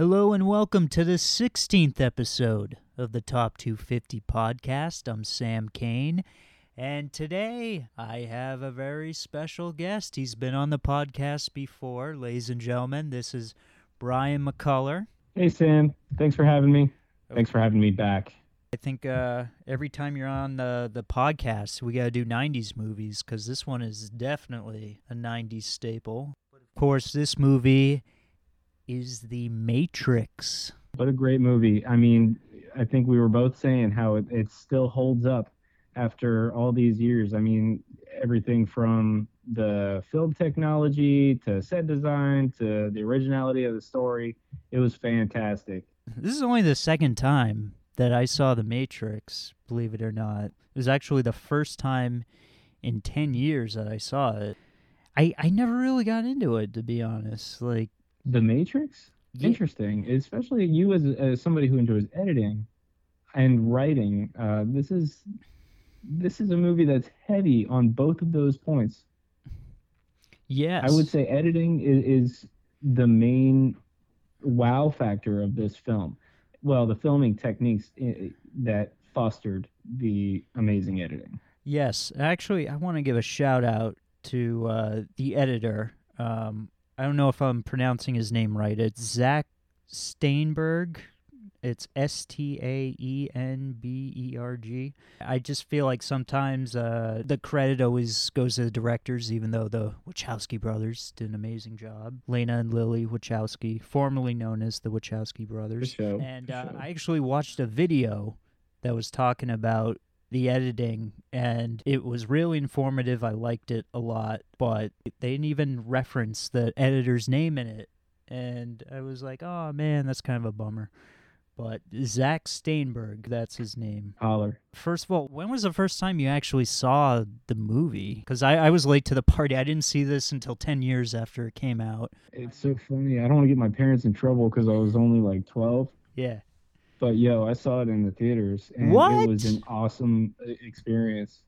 Hello and welcome to the 16th episode of the Top 250 podcast. I'm Sam Kane, and today I have a very special guest. He's been on the podcast before, ladies and gentlemen. This is Brian McCullough. Hey, Sam. Thanks for having me. Thanks for having me back. I think uh, every time you're on the, the podcast, we got to do 90s movies because this one is definitely a 90s staple. Of course, this movie is The Matrix. What a great movie. I mean, I think we were both saying how it, it still holds up after all these years. I mean, everything from the film technology to set design to the originality of the story. It was fantastic. This is only the second time that I saw The Matrix, believe it or not. It was actually the first time in 10 years that I saw it. I, I never really got into it, to be honest. Like, The Matrix? Yeah. Interesting. Especially you as, as somebody who enjoys editing and writing. Uh, this is this is a movie that's heavy on both of those points. yes. I would say editing is, is the main wow factor of this film. Well, the filming techniques that fostered the amazing editing. Yes, actually, I want to give a shout out to uh, the editor. Um, I don't know if I'm pronouncing his name right. It's Zach Staenberg. It's S T A E N B E R G. I just feel like sometimes uh, the credit always goes to the directors, even though the Wachowski brothers did an amazing job. Lena and Lily Wachowski, formerly known as the Wachowski brothers. show, And uh. I actually watched a video that was talking about the editing and it was really informative. I liked it a lot, but they didn't even reference the editor's name in it. And I was like, oh man, that's kind of a bummer. But Zach Staenberg, that's his name. Holler. First of all, when was the first time you actually saw the movie? Because I, I was late to the party. I didn't see this until 10 years after it came out. It's so funny. I don't want to get my parents in trouble because I was only like 12. Yeah. But yo, I saw it in the theaters and What? it was an awesome uh, experience.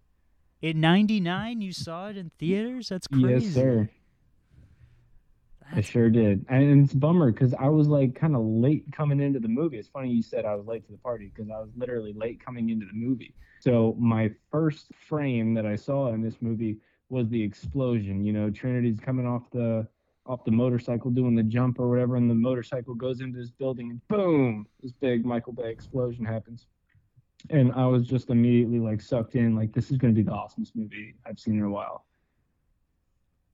In 99, you saw it in theaters? That's crazy. Yes, sir. I sure did. And it's a bummer because I was like kind of late coming into the movie. It's funny you said I was late to the party because I was literally late coming into the movie. So my first frame that I saw in this movie was the explosion. You know, Trinity's coming off the off the motorcycle doing the jump or whatever, and the motorcycle goes into this building and boom, this big Michael Bay explosion happens. And I was just immediately like sucked in, like this is gonna be the awesomest movie I've seen in a while.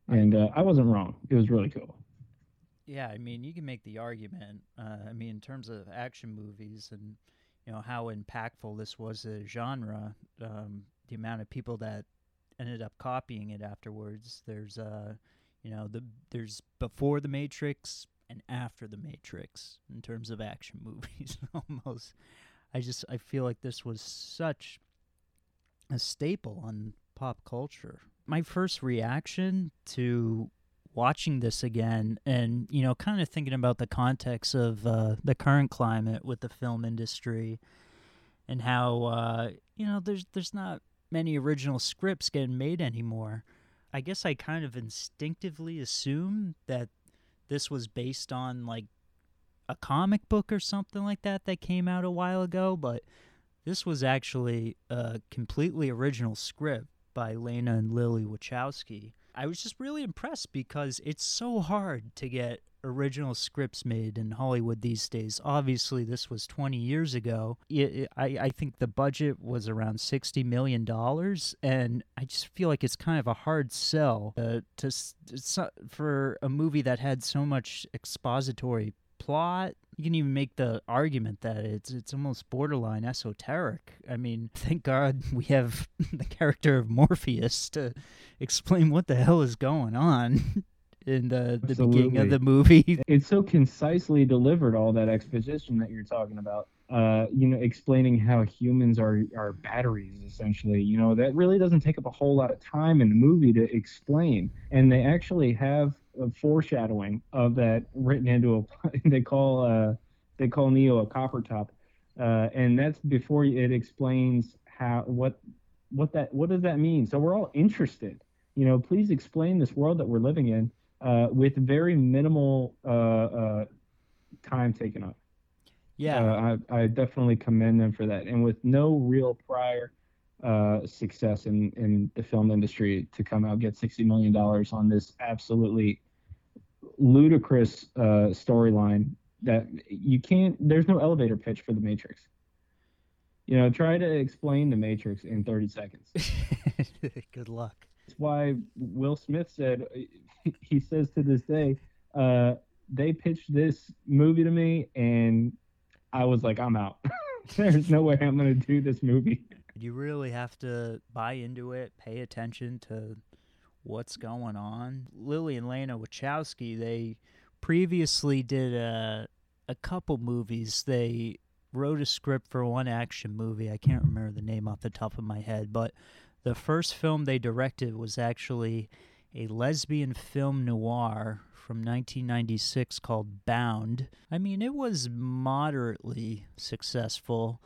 And uh, I wasn't wrong. It was really cool. Yeah, I mean, you can make the argument. Uh, I mean, in terms of action movies and you know how impactful this was a genre, um, the amount of people that ended up copying it afterwards. There's uh, you know, the there's before the Matrix and after the Matrix in terms of action movies. Almost, I just I feel like this was such a staple on pop culture. My first reaction to watching this again and you know kind of thinking about the context of uh, the current climate with the film industry and how uh, you know there's there's not many original scripts getting made anymore i guess i kind of instinctively assume that this was based on like a comic book or something like that that came out a while ago but this was actually a completely original script by Lena and Lily Wachowski. I was just really impressed because it's so hard to get original scripts made in Hollywood these days. Obviously, this was 20 years ago. I, I, I think the budget was around $60 million, and I just feel like it's kind of a hard sell uh, to, for a movie that had so much expository plot. You can even make the argument that it's it's almost borderline esoteric. I mean, thank God we have the character of Morpheus to explain what the hell is going on in the, the beginning of the movie. It's so concisely delivered, all that exposition that you're talking about. Uh, you know, explaining how humans are are batteries essentially. You know, that really doesn't take up a whole lot of time in the movie to explain, and they actually have foreshadowing of that written into a. They call uh, they call Neo a copper top, uh, and that's before it explains how what what that what does that mean. So we're all interested. You know, please explain this world that we're living in uh, with very minimal uh, uh, time taken up. Yeah, uh, I, I definitely commend them for that. And with no real prior uh, success in, in the film industry to come out get $60 million on this absolutely ludicrous uh, storyline that you can't, there's no elevator pitch for The Matrix. You know, try to explain The Matrix in 30 seconds. Good luck. That's why Will Smith said, he says to this day, uh, they pitched this movie to me and I was like, I'm out. There's no way I'm going to do this movie. You really have to buy into it, pay attention to what's going on. Lily and Lana Wachowski, they previously did a a couple movies. They wrote a script for one action movie. I can't remember the name off the top of my head, but the first film they directed was actually a lesbian film noir from 1996 called Bound. I mean, it was moderately successful.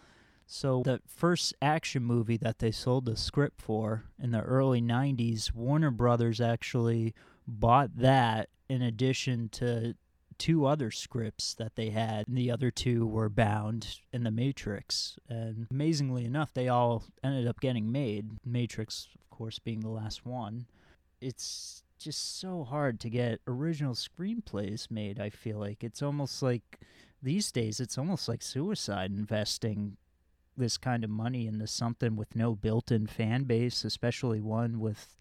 So, the first action movie that they sold the script for in the early 90s, Warner Brothers actually bought that in addition to two other scripts that they had. And the other two were Bound in The Matrix. And amazingly enough, they all ended up getting made. Matrix, of course, being the last one. It's just so hard to get original screenplays made, I feel like. It's almost like these days it's almost like suicide investing this kind of money into something with no built-in fan base, especially one with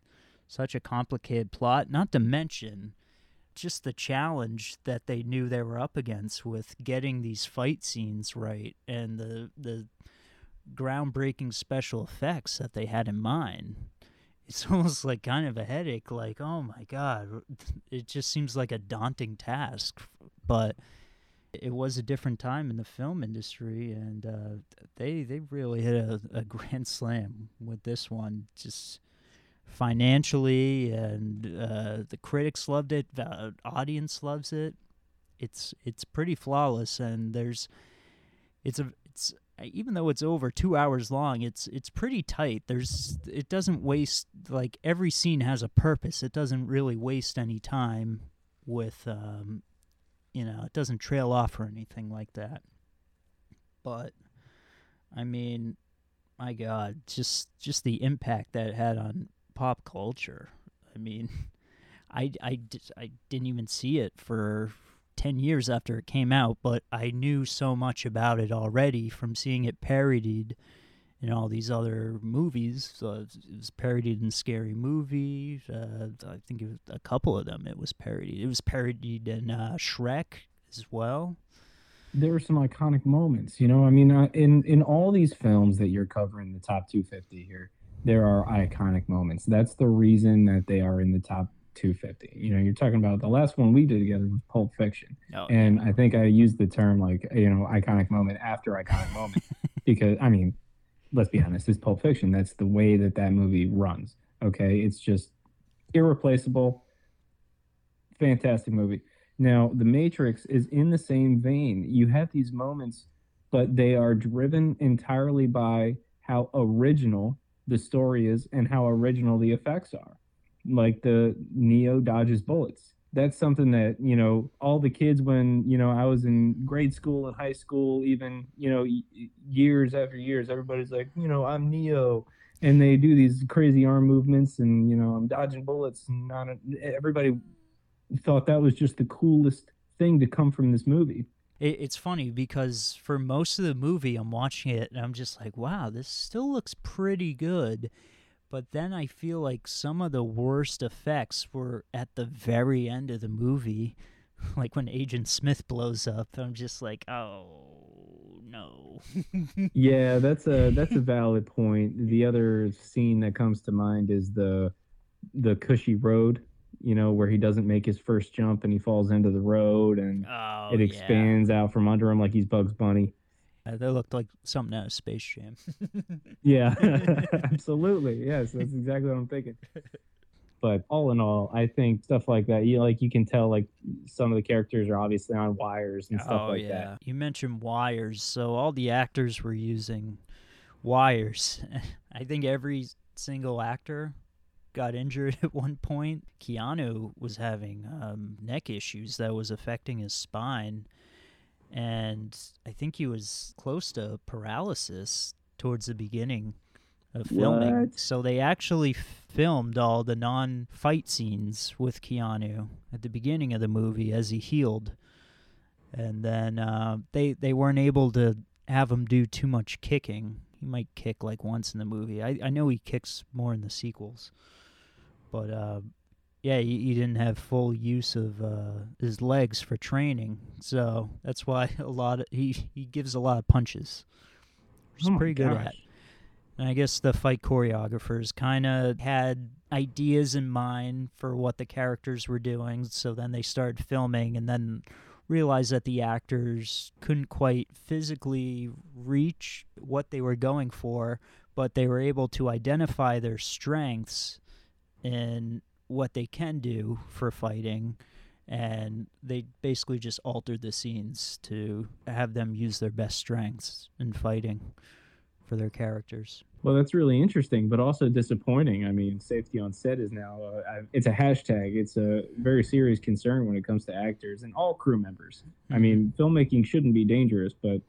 such a complicated plot, not to mention just the challenge that they knew they were up against with getting these fight scenes right and the the groundbreaking special effects that they had in mind. It's almost like kind of a headache like oh my god it just seems like a daunting task but it was a different time in the film industry and uh, they they really hit a, a grand slam with this one just financially and uh, the critics loved it the audience loves it it's it's pretty flawless and there's it's a it's even though it's over two hours long, it's it's pretty tight. There's it doesn't waste like every scene has a purpose. It doesn't really waste any time with um, you know, it doesn't trail off or anything like that. But I mean, my God, just just the impact that it had on pop culture. I mean, I I, I didn't even see it for 10 years after it came out, but I knew so much about it already from seeing it parodied in all these other movies. So it was parodied in Scary Movie. Uh, I think it was a couple of them it was parodied. It was parodied in uh, Shrek as well. There were some iconic moments, you know. I mean, uh, in in all these films that you're covering, the top 250 here, there are iconic moments. That's the reason that they are in the top 250. You know, you're talking about the last one we did together was Pulp Fiction. Oh, and yeah. I think I used the term like, you know, iconic moment after iconic moment because, I mean, let's be honest, it's Pulp Fiction. That's the way that that movie runs. Okay. It's just irreplaceable. Fantastic movie. Now, The Matrix is in the same vein. You have these moments, but they are driven entirely by how original the story is and how original the effects are like the Neo dodges bullets. That's something that, you know, all the kids when, you know, I was in grade school and high school, even, you know, years after years, everybody's like, you know, I'm Neo. And they do these crazy arm movements and, you know, I'm dodging bullets. And not a, everybody thought that was just the coolest thing to come from this movie. It's funny because for most of the movie, I'm watching it and I'm just like, wow, this still looks pretty good but then I feel like some of the worst effects were at the very end of the movie, like when Agent Smith blows up. I'm just like, oh no. yeah, that's a that's a valid point. The other scene that comes to mind is the the cushy road you know, where he doesn't make his first jump and he falls into the road and oh, it expands yeah. out from under him like he's Bugs Bunny. Uh, they looked like something out of Space Jam. yeah, absolutely. Yes, that's exactly what I'm thinking. But all in all, I think stuff like that, you like you can tell like some of the characters are obviously on wires and stuff oh, like yeah. that. You mentioned wires, so all the actors were using wires. I think every single actor got injured at one point. Keanu was having um, neck issues that was affecting his spine and I think he was close to paralysis towards the beginning of filming. What? So they actually filmed all the non-fight scenes with Keanu at the beginning of the movie as he healed, and then uh, they they weren't able to have him do too much kicking. He might kick like once in the movie. I I know he kicks more in the sequels, but uh, yeah, he, he didn't have full use of uh, his legs for training, so that's why a lot of he he gives a lot of punches. Which Oh pretty good gosh. at. And I guess the fight choreographers kind of had ideas in mind for what the characters were doing, so then they started filming and then realized that the actors couldn't quite physically reach what they were going for, but they were able to identify their strengths and what they can do for fighting and they basically just altered the scenes to have them use their best strengths in fighting for their characters. Well, that's really interesting, but also disappointing. I mean, safety on set is now uh, it's a hashtag. It's a very serious concern when it comes to actors and all crew members. I mean, filmmaking shouldn't be dangerous, but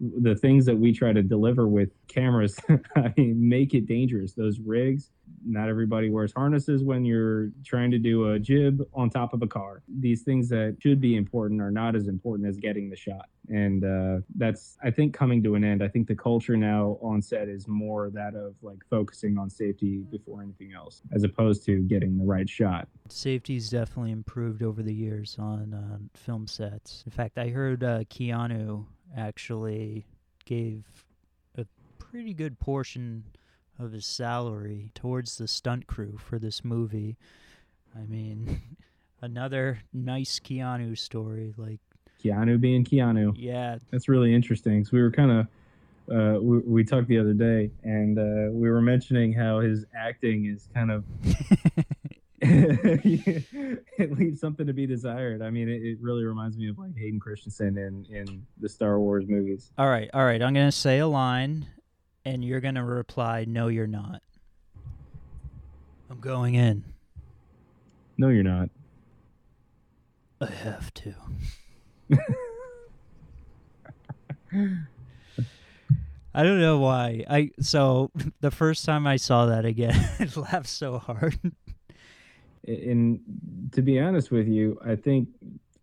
the things that we try to deliver with cameras, I mean, make it dangerous. Those rigs, not everybody wears harnesses when you're trying to do a jib on top of a car. These things that should be important are not as important as getting the shot. And uh, that's, I think, coming to an end. I think the culture now on set is more that of like focusing on safety before anything else, as opposed to getting the right shot. Safety's definitely improved over the years on uh, film sets. In fact, I heard uh, Keanu actually gave a pretty good portion of his salary towards the stunt crew for this movie. I mean, another nice Keanu story. Like, Keanu being Keanu. yeah, That's really interesting. So we were kind of uh, we, we talked the other day, and uh, we were mentioning how his acting is kind of it leaves something to be desired. I mean, it, it really reminds me of like Hayden Christensen in in the Star Wars movies. all right, all right. I'm gonna say a line, and you're gonna reply, "No, you're not." I'm going in. No, you're not. I have to. I don't know why. I so the first time I saw that again, I laughed so hard. And to be honest with you, I think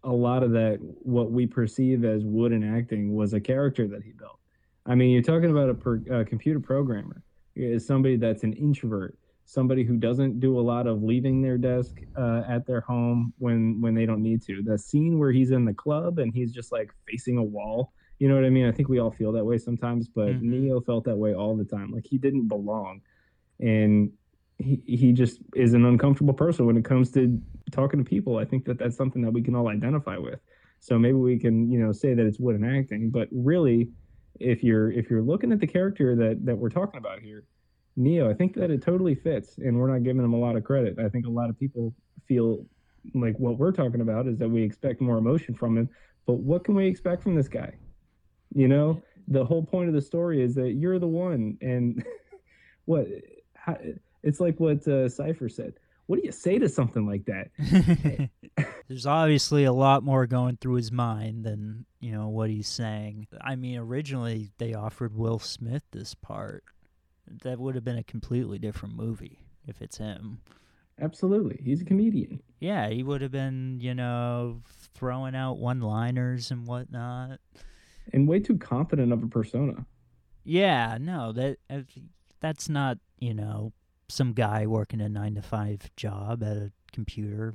a lot of that, what we perceive as wooden acting, was a character that he built. I mean, you're talking about a, per, a computer programmer, is somebody that's an introvert, somebody who doesn't do a lot of leaving their desk uh, at their home when when they don't need to. The scene where he's in the club and he's just like facing a wall. You know what I mean? I think we all feel that way sometimes, but Mhm. Neo felt that way all the time. Like he didn't belong, and he he just is an uncomfortable person when it comes to talking to people. I think that that's something that we can all identify with. So maybe we can, you know, say that it's wooden acting, but really, if you're if you're looking at the character that that we're talking about here, Neo, I think that it totally fits, and we're not giving him a lot of credit. I think a lot of people feel like what we're talking about is that we expect more emotion from him, but what can we expect from this guy? You know, the whole point of the story is that you're the one, and what how, it's like what uh, Cypher said. What do you say to something like that? There's obviously a lot more going through his mind than, you know, what he's saying. I mean, originally they offered Will Smith this part. That would have been a completely different movie if it's him. Absolutely, he's a comedian. Yeah, he would have been, you know, throwing out one-liners and whatnot. and way too confident of a persona. Yeah, no, that uh, that's not, you know, some guy working a 9 to 5 job at a computer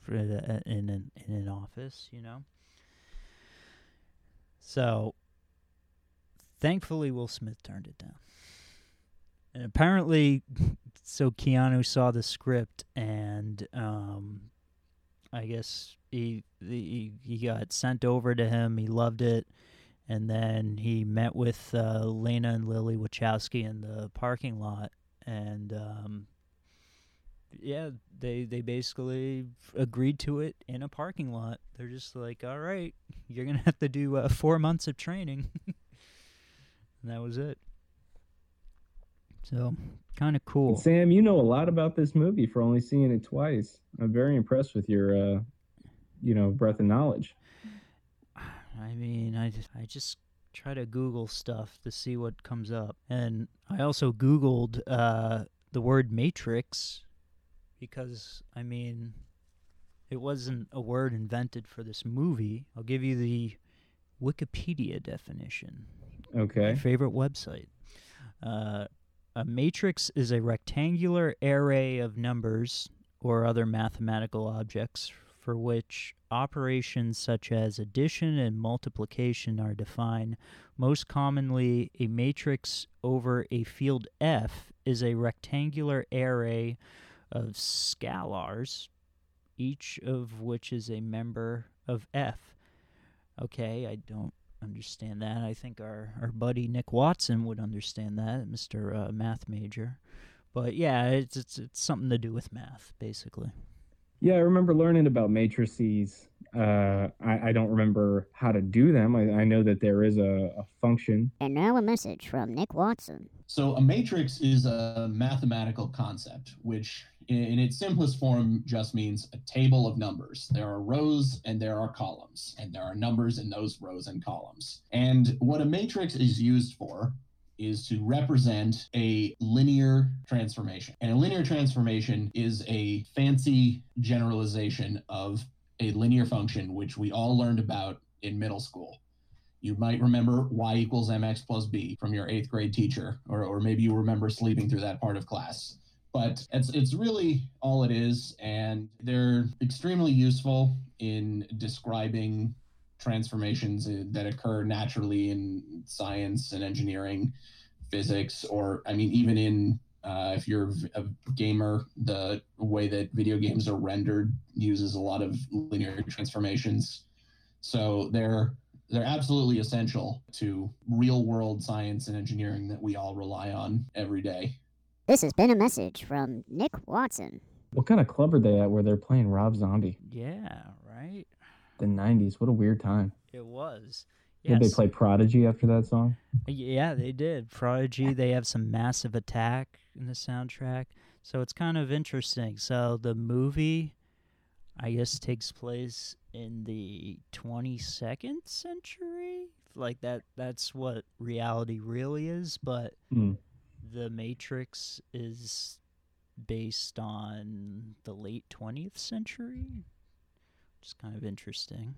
for, uh, in an in an office, you know. So, thankfully Will Smith turned it down. And apparently so Keanu saw the script and um I guess he he he got sent over to him. He loved it and then he met with uh, Lena and Lily Wachowski in the parking lot, and um, yeah, they they basically agreed to it in a parking lot. They're just like, "All right, you're gonna have to do uh, four months of training," and that was it. So, kind of cool. Sam, you know a lot about this movie for only seeing it twice. I'm very impressed with your, uh, you know, breadth of knowledge. I mean, I just, I just try to Google stuff to see what comes up, and I also Googled uh, the word matrix because I mean, it wasn't a word invented for this movie. I'll give you the Wikipedia definition. Okay. My favorite website. Uh, a matrix is a rectangular array of numbers or other mathematical objects for which operations such as addition and multiplication are defined. Most commonly, a matrix over a field F is a rectangular array of scalars, each of which is a member of F. Okay, I don't understand that. I think our, our buddy Nick Watson would understand that, Mr. Uh, math major. But yeah, it's, it's it's something to do with math, basically. Yeah, I remember learning about matrices. Uh, I, I don't remember how to do them. I, I know that there is a, a function. And now a message from Nick Watson. So, a matrix is a mathematical concept, which in its simplest form just means a table of numbers. There are rows and there are columns, and there are numbers in those rows and columns. And what a matrix is used for is to represent a linear transformation. And a linear transformation is a fancy generalization of a linear function, which we all learned about in middle school. You might remember y equals mx plus b from your eighth grade teacher, or, or maybe you remember sleeping through that part of class but it's it's really all it is and they're extremely useful in describing transformations that occur naturally in science and engineering physics or i mean even in uh, if you're a gamer the way that video games are rendered uses a lot of linear transformations so they're they're absolutely essential to real world science and engineering that we all rely on every day this has been a message from Nick Watson. What kind of club are they at where they're playing Rob Zombie? Yeah, right. The '90s. What a weird time. It was. Yes. Did they play Prodigy after that song? Yeah, they did. Prodigy. They have some massive attack in the soundtrack, so it's kind of interesting. So the movie, I guess, takes place in the 22nd century. Like that. That's what reality really is, but. Mm the Matrix is based on the late 20th century. It's kind of interesting.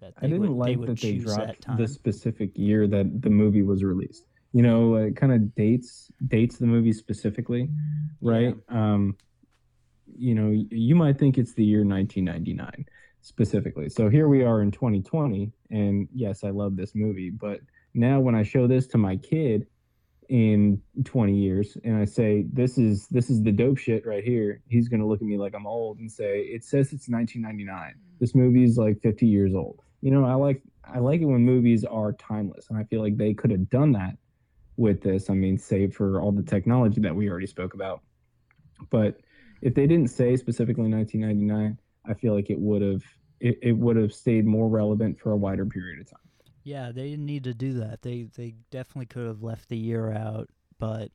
That I didn't would, like they that they dropped that the specific year that the movie was released. You know, it kind of dates dates the movie specifically, right? Yeah. Um, you know, you might think it's the year 1999 specifically. So here we are in 2020, and yes, I love this movie, but now when I show this to my kid, in 20 years and I say this is this is the dope shit right here, he's gonna look at me like I'm old and say it says it's 1999. This movie is like 50 years old. You know, I like I like it when movies are timeless, and I feel like they could have done that with this. I mean, save for all the technology that we already spoke about. But if they didn't say specifically 1999, I feel like it would have it, it would have stayed more relevant for a wider period of time. Yeah, they didn't need to do that. They they definitely could have left the year out, but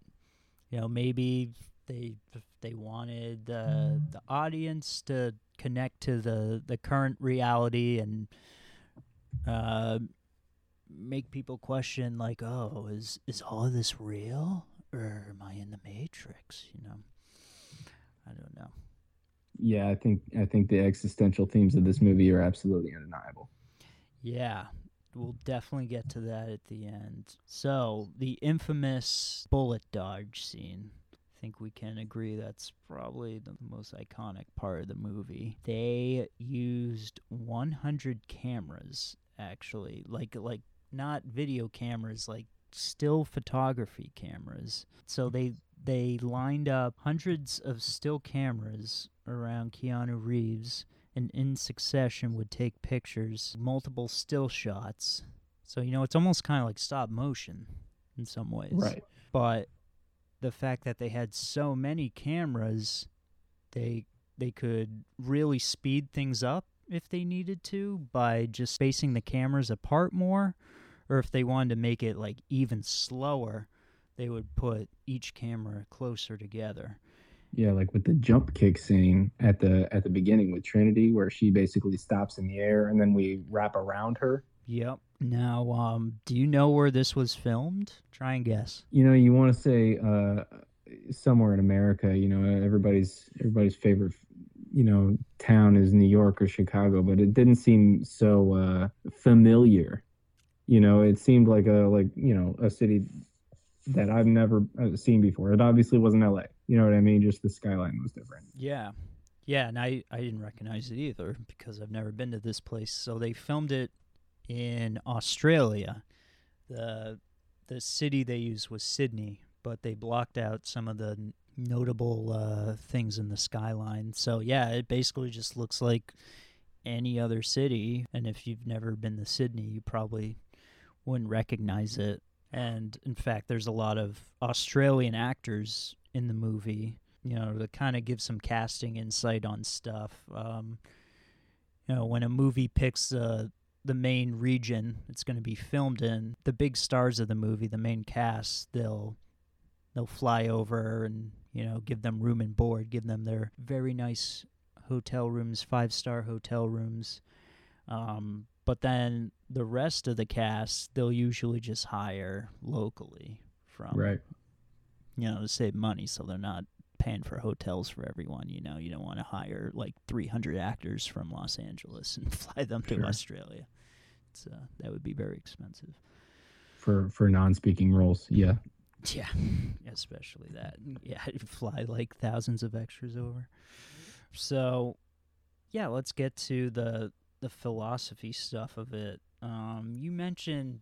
you know maybe they they wanted the the audience to connect to the the current reality and uh, make people question like, oh, is is all this real or am I in the matrix? You know, I don't know. Yeah, I think I think the existential themes of this movie are absolutely undeniable. Yeah, we'll definitely get to that at the end. So, the infamous bullet dodge scene. I think we can agree that's probably the most iconic part of the movie. They used 100 cameras actually, like like not video cameras, like still photography cameras. So they they lined up hundreds of still cameras around Keanu Reeves and in succession would take pictures, multiple still shots. So, you know, it's almost kind of like stop motion in some ways. Right. But the fact that they had so many cameras, they they could really speed things up if they needed to by just spacing the cameras apart more or if they wanted to make it like even slower, they would put each camera closer together. Yeah, like with the jump kick scene at the at the beginning with Trinity, where she basically stops in the air and then we wrap around her. Yep. Now, um, do you know where this was filmed? Try and guess. You know, you want to say uh, somewhere in America. You know, everybody's everybody's favorite, you know, town is New York or Chicago, but it didn't seem so uh, familiar. You know, it seemed like a like you know a city that I've never uh, seen before. It obviously wasn't L.A. You know what I mean? Just the skyline was different. Yeah. Yeah, and I, I didn't recognize it either because I've never been to this place. So they filmed it in Australia. The the city they used was Sydney, but they blocked out some of the notable uh, things in the skyline. So yeah, it basically just looks like any other city. And if you've never been to Sydney, you probably wouldn't recognize it. And in fact, there's a lot of Australian actors in the movie, you know, to kind of give some casting insight on stuff. Um, you know, when a movie picks uh, the main region it's going to be filmed in, the big stars of the movie, the main cast, they'll they'll fly over and you know give them room and board, give them their very nice hotel rooms, five star hotel rooms. Um, but then the rest of the cast, they'll usually just hire locally from Right. you know, to save money so they're not paying for hotels for everyone, you know. You don't want to hire like 300 actors from Los Angeles and fly them to Australia. It's uh, that would be very expensive. For for non-speaking roles, yeah. Yeah, especially that. Yeah, fly like thousands of extras over. So, yeah, let's get to the the philosophy stuff of it. Um, you mentioned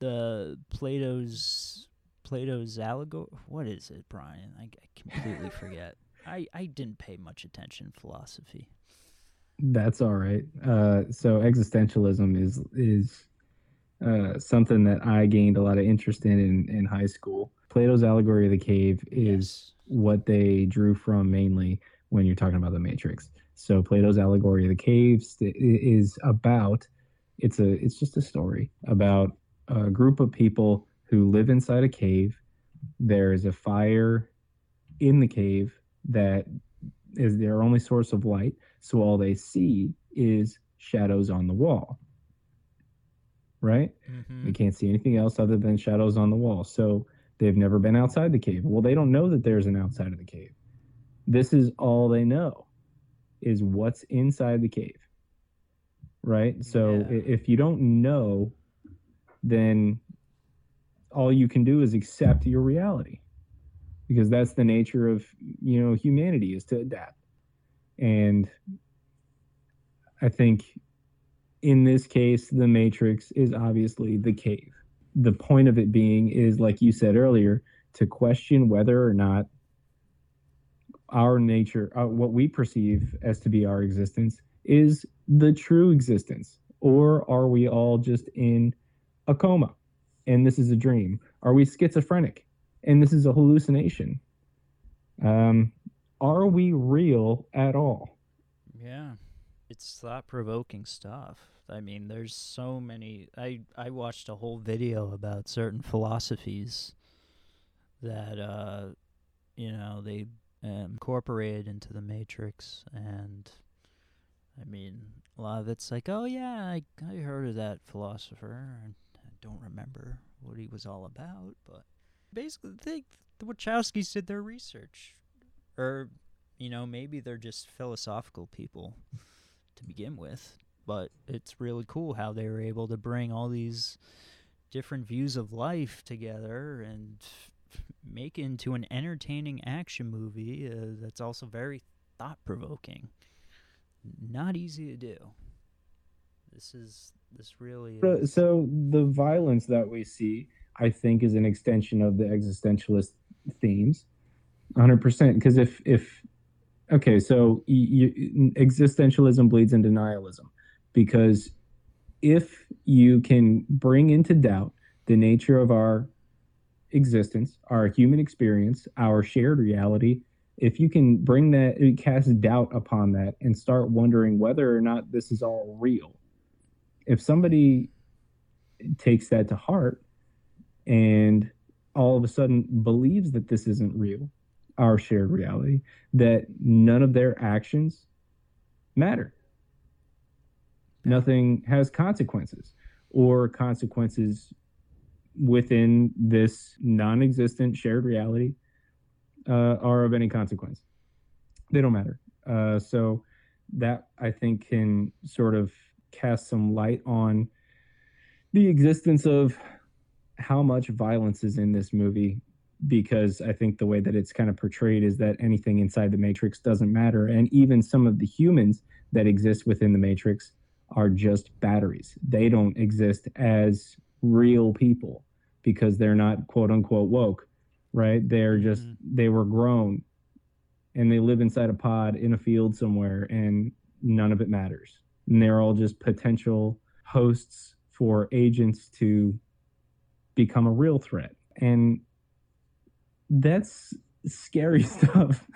the Plato's Plato's allegory. What is it, Brian? I, I completely forget. I I didn't pay much attention philosophy. That's all right. Uh, so existentialism is is uh, something that I gained a lot of interest in, in in high school. Plato's allegory of the cave is what they drew from mainly when you're talking about the Matrix. So Plato's allegory of the caves i- is about it's a it's just a story about a group of people who live inside a cave. There is a fire in the cave that is their only source of light. So all they see is shadows on the wall. Right? Mm-hmm. They can't see anything else other than shadows on the wall. So they've never been outside the cave. Well, they don't know that there's an outside of the cave. This is all they know is what's inside the cave. Right? So Yeah. if you don't know, then all you can do is accept your reality. Because that's the nature of, you know, humanity is to adapt. And I think in this case, the Matrix is obviously the cave. The point of it being is, like you said earlier, to question whether or not our nature, uh, what we perceive as to be our existence, is the true existence. Or are we all just in a coma and this is a dream? Are we schizophrenic and this is a hallucination? Um, are we real at all? Yeah. It's thought provoking stuff. I mean, there's so many I I watched a whole video about certain philosophies that uh you know, they um, incorporated into the matrix and I mean, a lot of it's like, "Oh yeah, I I heard of that philosopher. And I don't remember what he was all about, but basically they the Wachowskis did their research or you know, maybe they're just philosophical people to begin with. But it's really cool how they were able to bring all these different views of life together and make into an entertaining action movie uh, that's also very thought provoking. Not easy to do. This is this really So- is. So the violence that we see, I think, is an extension of the existentialist themes, 100%. Because if if okay, so y y existentialism bleeds into nihilism, because if you can bring into doubt the nature of our existence, our human experience, our shared reality, if you can bring that, cast doubt upon that, and start wondering whether or not this is all real if somebody takes that to heart and all of a sudden believes that this isn't real, our shared reality, that none of their actions matter. Nothing has consequences or consequences within this non-existent shared reality uh, are of any consequence. They don't matter. Uh, so that I think can sort of cast some light on the existence of how much violence is in this movie because I think the way that it's kind of portrayed is that anything inside the matrix doesn't matter and even some of the humans that exist within the matrix are just batteries. They don't exist as real people because they're not quote unquote woke, right? They're just Mhm. they were grown and they live inside a pod in a field somewhere and none of it matters. And they're all just potential hosts for agents to become a real threat. And that's scary stuff.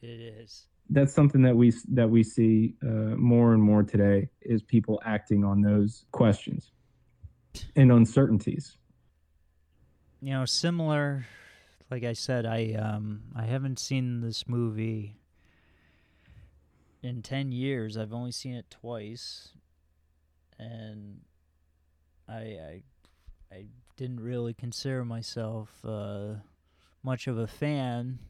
It is. that's something that we that we see uh, more and more today is people acting on those questions and uncertainties. You know, similar. Like I said, I um I haven't seen this movie in ten years. I've only seen it twice, and I I I didn't really consider myself uh, much of a fan,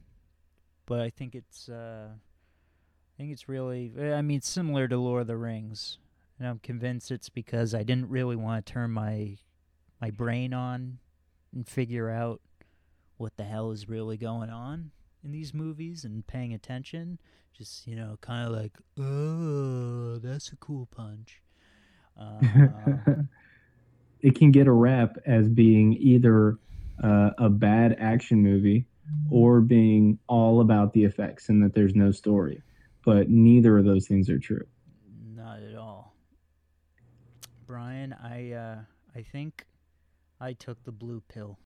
but I think it's uh, I think it's really I mean similar to Lord of the Rings, and I'm convinced it's because I didn't really want to turn my my brain on and figure out what the hell is really going on in these movies and paying attention. Just you know, kind of like, oh, that's a cool punch. Uh, it can get a rap as being either uh, a bad action movie or being all about the effects and that there's no story. But neither of those things are true. Not at all. Brian, I uh, I think I took the blue pill